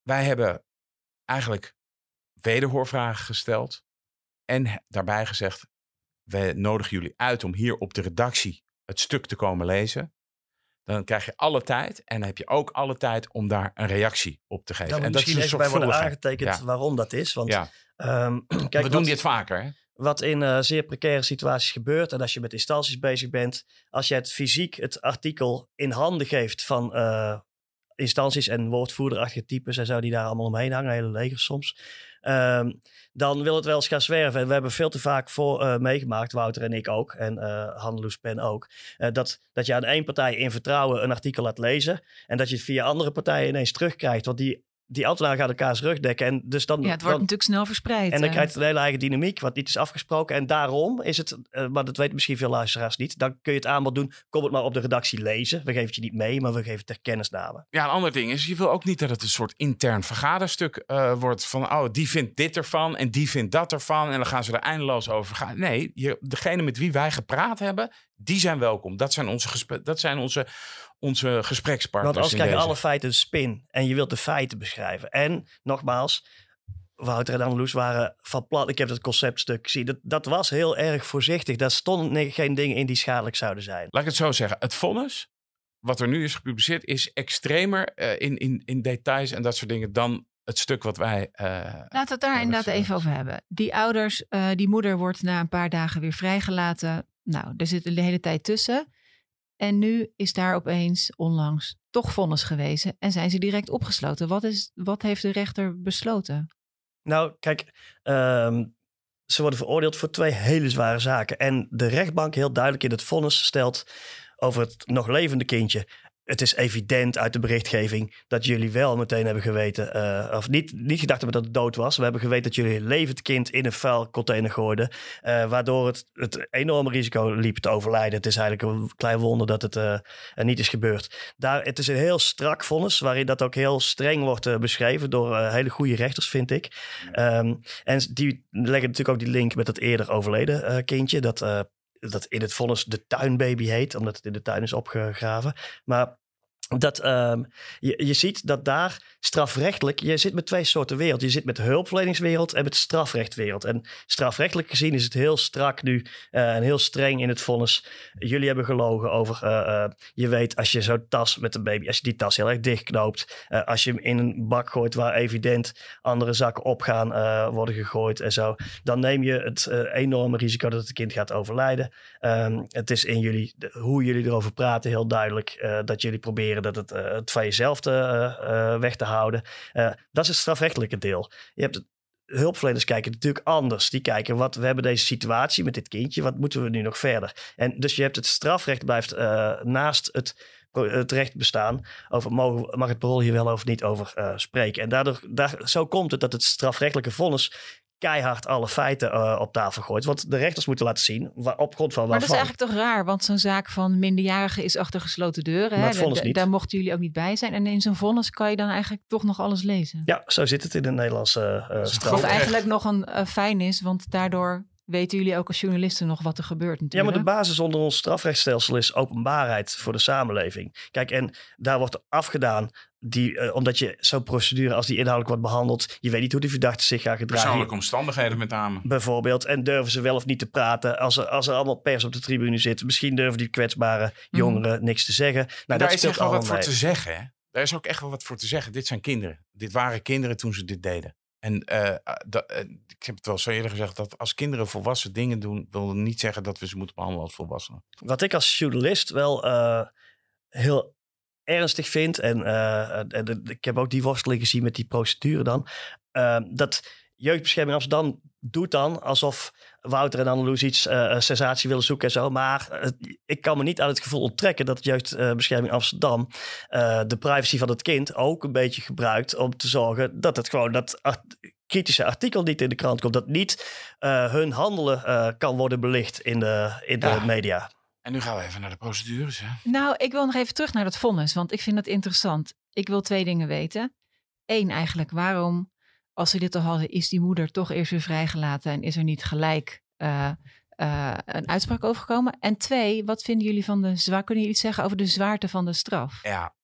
wij hebben eigenlijk wederhoorvragen gesteld. En daarbij gezegd, we nodigen jullie uit om hier op de redactie het stuk te komen lezen. Dan krijg je alle tijd. En dan heb je ook alle tijd om daar een reactie op te geven. En dat misschien is een even bij worden aangetekend Ja. waarom dat is. Want Ja. ehm, kijk, we doen dit vaker. Hè? wat in eh, zeer precaire situaties gebeurt. En als je met instanties bezig bent, als je het fysiek het artikel in handen geeft van eh, instanties en woordvoerderachtige types en zo die daar allemaal omheen hangen, hele legers soms. Ehm, dan wil het wel eens gaan zwerven. En we hebben veel te vaak voor eh, meegemaakt, Wouter en ik ook, en eh Handeloes Pen ook, eh, dat, dat je aan één partij in vertrouwen een artikel laat lezen en dat je het via andere partijen ineens terugkrijgt. Want die, die ambtenaren gaan elkaars rug dekken. En dus dan, ja, het wordt dan, natuurlijk snel verspreid. en dan eh. krijgt het een hele eigen dynamiek, wat niet is afgesproken. En daarom is het, eh, maar dat weten misschien veel luisteraars niet, dan kun je het aanbod doen, kom het maar op de redactie lezen. We geven het je niet mee, maar we geven het ter kennisname. Ja, een ander ding is, je wil ook niet dat het een soort intern vergaderstuk eh, wordt van, oh, die vindt dit ervan en die vindt dat ervan en dan gaan ze er eindeloos over gaan. Nee, je, degene met wie wij gepraat hebben, die zijn welkom. Dat zijn onze, gespe- dat zijn onze, onze gesprekspartners. Want anders in krijgen deze. alle feiten een spin en je wilt de feiten beschrijven. En nogmaals, Wouter en Anneloes waren van plan. Ik heb het conceptstuk gezien. Dat, dat was heel erg voorzichtig. Daar stonden geen dingen in die schadelijk zouden zijn. Laat ik het zo zeggen, het vonnis, wat er nu is gepubliceerd, is extremer eh, in, in, in details en dat soort dingen dan het stuk wat wij... eh, Laten we het daar inderdaad dat even over hebben. Die ouders, eh, die moeder wordt na een paar dagen weer vrijgelaten. Nou, er zit de hele tijd tussen. En nu is daar opeens onlangs toch vonnis gewezen en zijn ze direct opgesloten. Wat, is, wat heeft de rechter besloten? Nou, kijk, ehm, ze worden veroordeeld voor twee hele zware zaken. En de rechtbank heel duidelijk in het vonnis stelt over het nog levende kindje. Het is evident uit de berichtgeving dat jullie wel meteen hebben geweten, eh, of niet, niet gedacht hebben dat het dood was. We hebben geweten dat jullie een levend kind in een vuilcontainer gooiden, eh, waardoor het, het enorme risico liep te overlijden. Het is eigenlijk een klein wonder dat het eh, niet is gebeurd. Daar, het is een heel strak vonnis, waarin dat ook heel streng wordt beschreven door hele goede rechters, vind ik. Ehm, en die leggen natuurlijk ook die link met het eerder overleden kindje, dat, dat in het vonnis de tuinbaby heet, omdat het in de tuin is opgegraven. Maar dat ehm, je, je ziet dat daar strafrechtelijk, je zit met twee soorten wereld. Je zit met de hulpverleningswereld en met de strafrechtwereld. En strafrechtelijk gezien is het heel strak nu eh, en heel streng in het vonnis. Jullie hebben gelogen over, eh, eh, je weet als je zo'n tas met een baby, als je die tas heel erg dichtknoopt, als je hem in een bak gooit waar evident andere zakken op gaan worden gegooid en zo, dan neem je het enorme risico dat het kind gaat overlijden. Ehm, het is in jullie, hoe jullie erover praten, heel duidelijk dat jullie proberen dat het, eh, het van jezelf te, eh, eh, weg te houden. Dat is het strafrechtelijke deel. Je hebt het, hulpverleners kijken natuurlijk anders. Die kijken, wat, we hebben deze situatie met dit kindje, wat moeten we nu nog verder? En dus je hebt het strafrecht blijft naast het, het recht bestaan over mogen, mag het parool hier wel of niet over spreken. En daardoor, daar, zo komt het dat het strafrechtelijke vonnis keihard alle feiten eh, op tafel gooit. Want de rechters moeten laten zien wa- op grond van Maar dat is eigenlijk toch raar, want zo'n zaak van minderjarigen is achter gesloten deuren. Hè? Da- niet. Daar mochten jullie ook niet bij zijn. En in zo'n vonnis kan je dan eigenlijk toch nog alles lezen. Ja, zo zit het in de Nederlandse eh straf. Wat eigenlijk nog een eh, fijn is, want daardoor weten jullie ook als journalisten nog wat er gebeurt Ja, natuurlijk. maar de basis onder ons strafrechtsstelsel is openbaarheid voor de samenleving. Kijk, en daar wordt afgedaan, die, eh, omdat je zo'n procedure als die inhoudelijk wordt behandeld, je weet niet hoe die verdachte zich gaat gedragen. Persoonlijke omstandigheden met name. Bijvoorbeeld. En durven ze wel of niet te praten als er, als er allemaal pers op de tribune zit. Misschien durven die kwetsbare jongeren niks te zeggen. Nou, daar dat is echt wel wat voor te zeggen. Hè? Daar is ook echt wel wat voor te zeggen. Dit zijn kinderen. Dit waren kinderen toen ze dit deden. En eh, dat, eh, ik heb het wel zo eerder gezegd dat als kinderen volwassen dingen doen, wil niet zeggen dat we ze moeten behandelen als volwassenen. Wat ik als journalist wel eh, heel ernstig vind. En, ik heb ook die worsteling gezien met die procedure dan. dat Jeugdbescherming Amsterdam doet dan alsof Wouter en Anneloes iets eh, een sensatie willen zoeken en zo. Maar eh, ik kan me niet aan het gevoel onttrekken dat Jeugdbescherming Amsterdam eh, de privacy van het kind ook een beetje gebruikt om te zorgen dat het gewoon dat art- kritische artikel niet in de krant komt. Dat niet eh, hun handelen eh, kan worden belicht in de, in de Ja. media. En nu gaan we even naar de procedures. Hè? Nou, ik wil nog even terug naar dat vonnis, want ik vind dat interessant. Ik wil twee dingen weten. Eén eigenlijk, waarom, als ze dit al hadden, is die moeder toch eerst weer vrijgelaten en is er niet gelijk eh, eh, een uitspraak over gekomen? En twee, wat vinden jullie van de zwaar? Kunnen jullie iets zeggen over de zwaarte van de straf? Ja,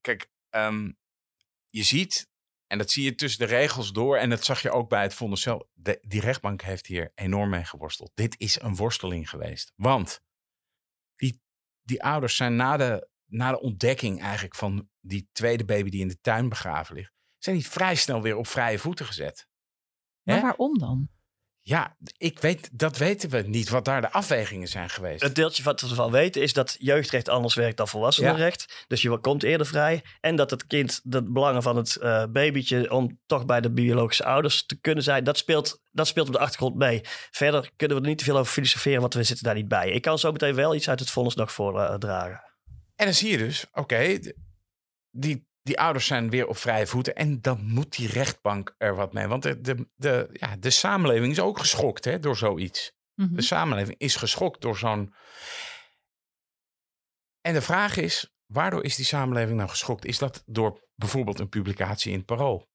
kijk, ehm, je ziet, en dat zie je tussen de regels door, en dat zag je ook bij het vonnis zelf, de, die rechtbank heeft hier enorm mee geworsteld. Dit is een worsteling geweest. Want die, die ouders zijn na de, na de ontdekking eigenlijk van die tweede baby die in de tuin begraven ligt, zijn die vrij snel weer op vrije voeten gezet. Maar Hè? waarom dan? Ja, ik weet, dat weten we niet, wat daar de afwegingen zijn geweest. Het deeltje wat we ervan weten is dat jeugdrecht anders werkt dan volwassenenrecht. Dus je komt eerder vrij. En dat het kind, de belangen van het eh, babytje om toch bij de biologische ouders te kunnen zijn, dat speelt, dat speelt op de achtergrond mee. Verder kunnen we er niet te veel over filosoferen, want we zitten daar niet bij. Ik kan zo meteen wel iets uit het vonnis nog voordragen. En dan zie je dus, oké, die, die ouders zijn weer op vrije voeten. En dan moet die rechtbank er wat mee. Want de, de, de, ja, de samenleving is ook geschokt hè, door zoiets. Mhm. De samenleving is geschokt door zo'n. En de vraag is, waardoor is die samenleving nou geschokt? Is dat door bijvoorbeeld een publicatie in het parool?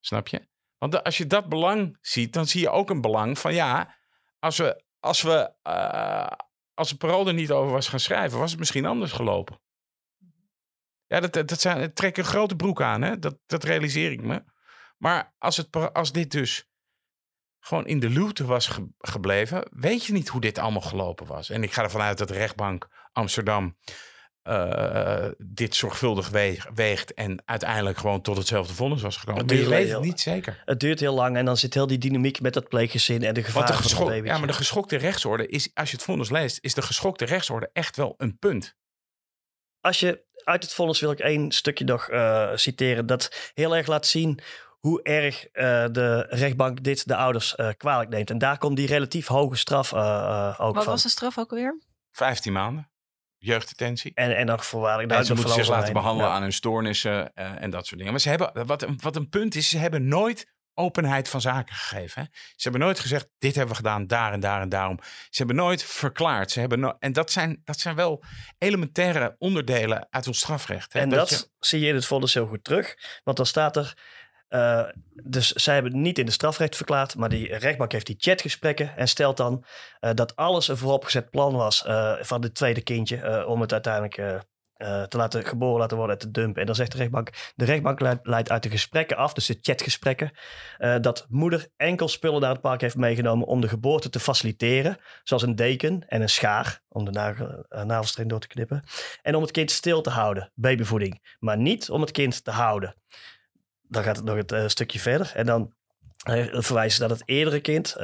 Snap je? Want de- als je dat belang ziet, dan zie je ook een belang van ja, als we, als we, eh, als het parool er niet over was gaan schrijven, was het misschien anders gelopen. Ja, dat, dat, zijn, trekt een grote broek aan, hè? Dat, dat realiseer ik me. Maar als, het, als dit dus gewoon in de luwte was ge- gebleven, weet je niet hoe dit allemaal gelopen was. En ik ga ervan uit dat de rechtbank Amsterdam eh, dit zorgvuldig weeg- weegt en uiteindelijk gewoon tot hetzelfde vonnis was gekomen. Het Maar je duurt weet heel- het niet zeker. Het duurt heel lang en dan zit heel die dynamiek met dat pleeggezin en de gevaren de, van het ja, maar de geschokte rechtsorde is, als je het vonnis leest, is de geschokte rechtsorde echt wel een punt. Als je uit het vonnis wil ik één stukje nog eh, citeren dat heel erg laat zien hoe erg eh, de rechtbank dit de ouders eh, kwalijk neemt. En daar komt die relatief hoge straf eh, eh, ook Wat van. was de straf ook alweer? 15 maanden, jeugddetentie. En, en dan voorwaardelijk. En ze moeten zich laten behandelen aan hun stoornissen eh, en dat soort dingen. Maar ze hebben, wat, wat een punt is, ze hebben nooit openheid van zaken gegeven. Hè? Ze hebben nooit gezegd, dit hebben we gedaan, daar en daar en daarom. Ze hebben nooit verklaard. Ze hebben no- en dat zijn, dat zijn wel elementaire onderdelen uit ons strafrecht. Hè? En dat, je- zie je in het vonnis heel goed terug. Want dan staat er. eh, dus zij hebben het niet in de strafrecht verklaard, maar die rechtbank heeft die chatgesprekken en stelt dan eh, dat alles een vooropgezet plan was eh, van dit tweede kindje om het uiteindelijk eh, te laten geboren laten worden en te dumpen. En dan zegt de rechtbank, de rechtbank leidt, uit de gesprekken af, dus de chatgesprekken, eh, dat moeder enkel spullen naar het park heeft meegenomen om de geboorte te faciliteren, zoals een deken en een schaar om de nagel, eh, navelstreng door te knippen. En om het kind stil te houden, babyvoeding. Maar niet om het kind te houden. Dan gaat het nog eh, stukje verder. En dan verwijzen ze naar het eerdere kind.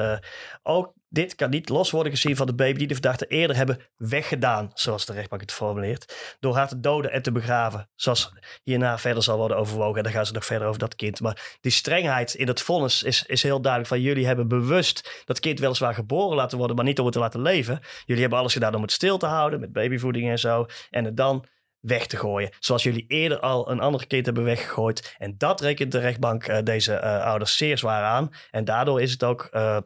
Ook dit kan niet los worden gezien van de baby die de verdachte eerder hebben weggedaan, zoals de rechtbank het formuleert, door haar te doden en te begraven, zoals hierna verder zal worden overwogen. En dan gaan ze nog verder over dat kind. Maar die strengheid in het vonnis is, is heel duidelijk van jullie hebben bewust dat kind weliswaar geboren laten worden, maar niet om het te laten leven. Jullie hebben alles gedaan om het stil te houden met babyvoeding en zo. En het dan weg te gooien. Zoals jullie eerder al een andere kind hebben weggegooid. En dat rekent de rechtbank uh, deze uh, ouders zeer zwaar aan. En daardoor is het ook uh,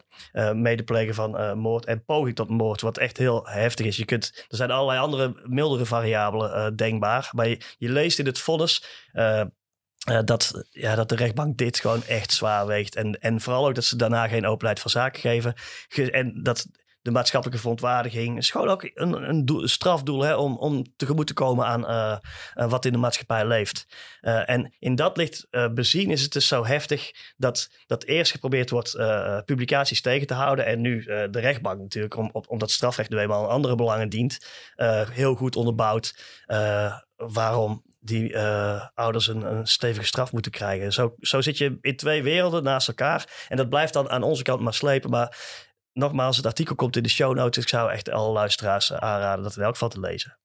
medeplegen van moord en poging tot moord, wat echt heel heftig is. Je kunt, er zijn allerlei andere mildere variabelen denkbaar. Maar je, je, leest in het vonnis. dat, ja, dat de rechtbank dit gewoon echt zwaar weegt. En, en vooral ook dat ze daarna geen openheid van zaken geven. En dat de maatschappelijke verontwaardiging. is gewoon ook een, een, strafdoel hè, om, om tegemoet te komen aan uh, uh, wat in de maatschappij leeft. Uh, en in dat licht bezien is het dus zo heftig dat, dat eerst geprobeerd wordt publicaties tegen te houden. En nu de rechtbank natuurlijk, om, omdat strafrecht nu eenmaal andere belangen dient, heel goed onderbouwd waarom die ouders een, een, stevige straf moeten krijgen. Zo, zo zit je in twee werelden naast elkaar. En dat blijft dan aan onze kant maar slepen. Maar nogmaals, het artikel komt in de show notes. Ik zou echt alle luisteraars eh, aanraden dat in elk geval te lezen.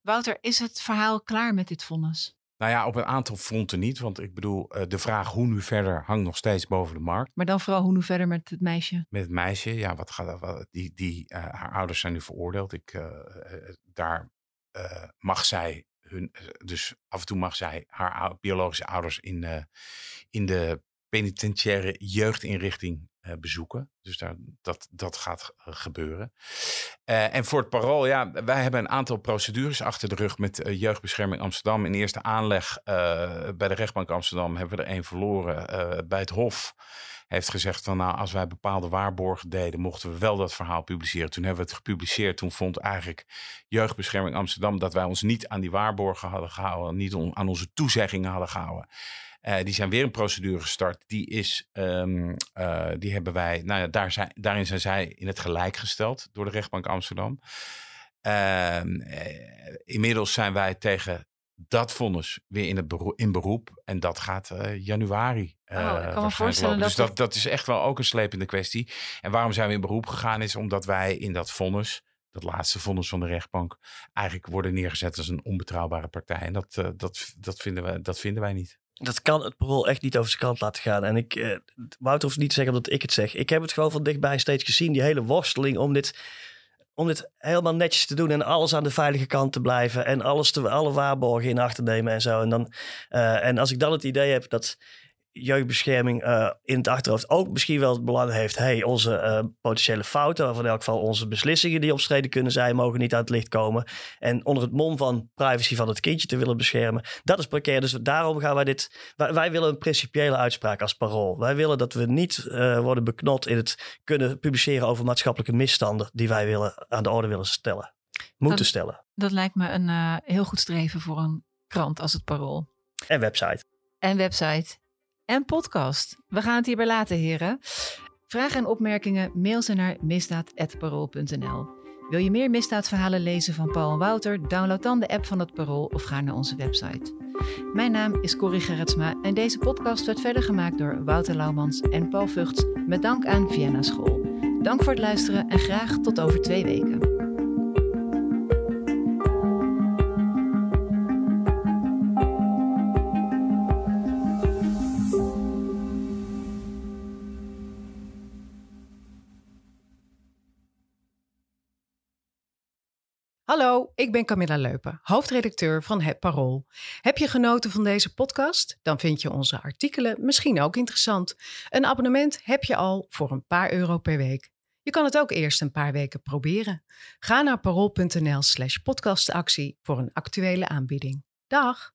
Wouter, is het verhaal klaar met dit vonnis? Nou ja, op een aantal fronten niet. Want ik bedoel, eh, de vraag hoe nu verder hangt nog steeds boven de markt. Maar dan vooral hoe nu verder met het meisje? Met het meisje, ja. Wat gaat, wat, die, die, uh, haar ouders zijn nu veroordeeld. Ik, uh, daar mag zij hun, dus af en toe mag zij haar biologische ouders in, in de penitentiaire jeugdinrichting bezoeken. Dus daar, dat, dat gaat eh, gebeuren. Uh, en voor het parool, ja, wij hebben een aantal procedures achter de rug met Jeugdbescherming Amsterdam. In eerste aanleg bij de rechtbank Amsterdam hebben we er één verloren. bij het Hof heeft gezegd van nou, als wij bepaalde waarborgen deden, mochten we wel dat verhaal publiceren. Toen hebben we het gepubliceerd. Toen vond eigenlijk Jeugdbescherming Amsterdam dat wij ons niet aan die waarborgen hadden gehouden, niet aan onze toezeggingen hadden gehouden. Uh, die zijn weer een procedure gestart. Die, is, um, uh, die hebben wij, nou ja, daar zijn, daarin zijn zij in het gelijk gesteld door de rechtbank Amsterdam. Uh, inmiddels zijn wij tegen dat vonnis weer in, het beroep, in beroep. En dat gaat januari. Oh, ik kan me voorstellen dat... Dus dat, dat, is echt wel ook een slepende kwestie. En waarom zijn we in beroep gegaan is omdat wij in dat vonnis dat laatste vonnis van de rechtbank eigenlijk worden neergezet als een onbetrouwbare partij. En dat, dat, dat, vinden, we, dat vinden wij niet. Dat kan het parool echt niet over zijn kant laten gaan. En ik, eh, Wouter hoeft niet te zeggen dat ik het zeg. Ik heb het gewoon van dichtbij steeds gezien. Die hele worsteling om dit, om dit helemaal netjes te doen. En alles aan de veilige kant te blijven. En alles te, alle waarborgen in acht te nemen en zo. En, dan, uh, en als ik dan het idee heb dat jeugdbescherming uh, in het achterhoofd ook misschien wel het belang heeft. Hey, onze uh, potentiële fouten, of in elk geval onze beslissingen die opstreden kunnen zijn, mogen niet aan het licht komen. En onder het mom van privacy van het kindje te willen beschermen. Dat is precair. Dus daarom gaan wij dit. Wij, wij willen een principiële uitspraak als parool. Wij willen dat we niet uh, worden beknot in het kunnen publiceren over maatschappelijke misstanden die wij willen, aan de orde willen stellen. Moeten dat, stellen. Dat lijkt me een heel goed streven voor een krant als het parool. En website. En website en podcast. We gaan het hierbij laten, heren. Vragen en opmerkingen mail ze naar misdaad.parool.nl. Wil je meer misdaadverhalen lezen van Paul en Wouter? Download dan de app van het Parool of ga naar onze website. Mijn naam is Corrie Gerritsma en deze podcast werd verder gemaakt door Wouter Laumans en Paul Vugts met dank aan Vienna School. Dank voor het luisteren en graag tot over twee weken. Hallo, ik ben Camilla Leupen, hoofdredacteur van Het Parool. Heb je genoten van deze podcast? Dan vind je onze artikelen misschien ook interessant. Een abonnement heb je al voor een paar euro per week. Je kan het ook eerst een paar weken proberen. Ga naar parool.nl/slash podcastactie voor een actuele aanbieding. Dag!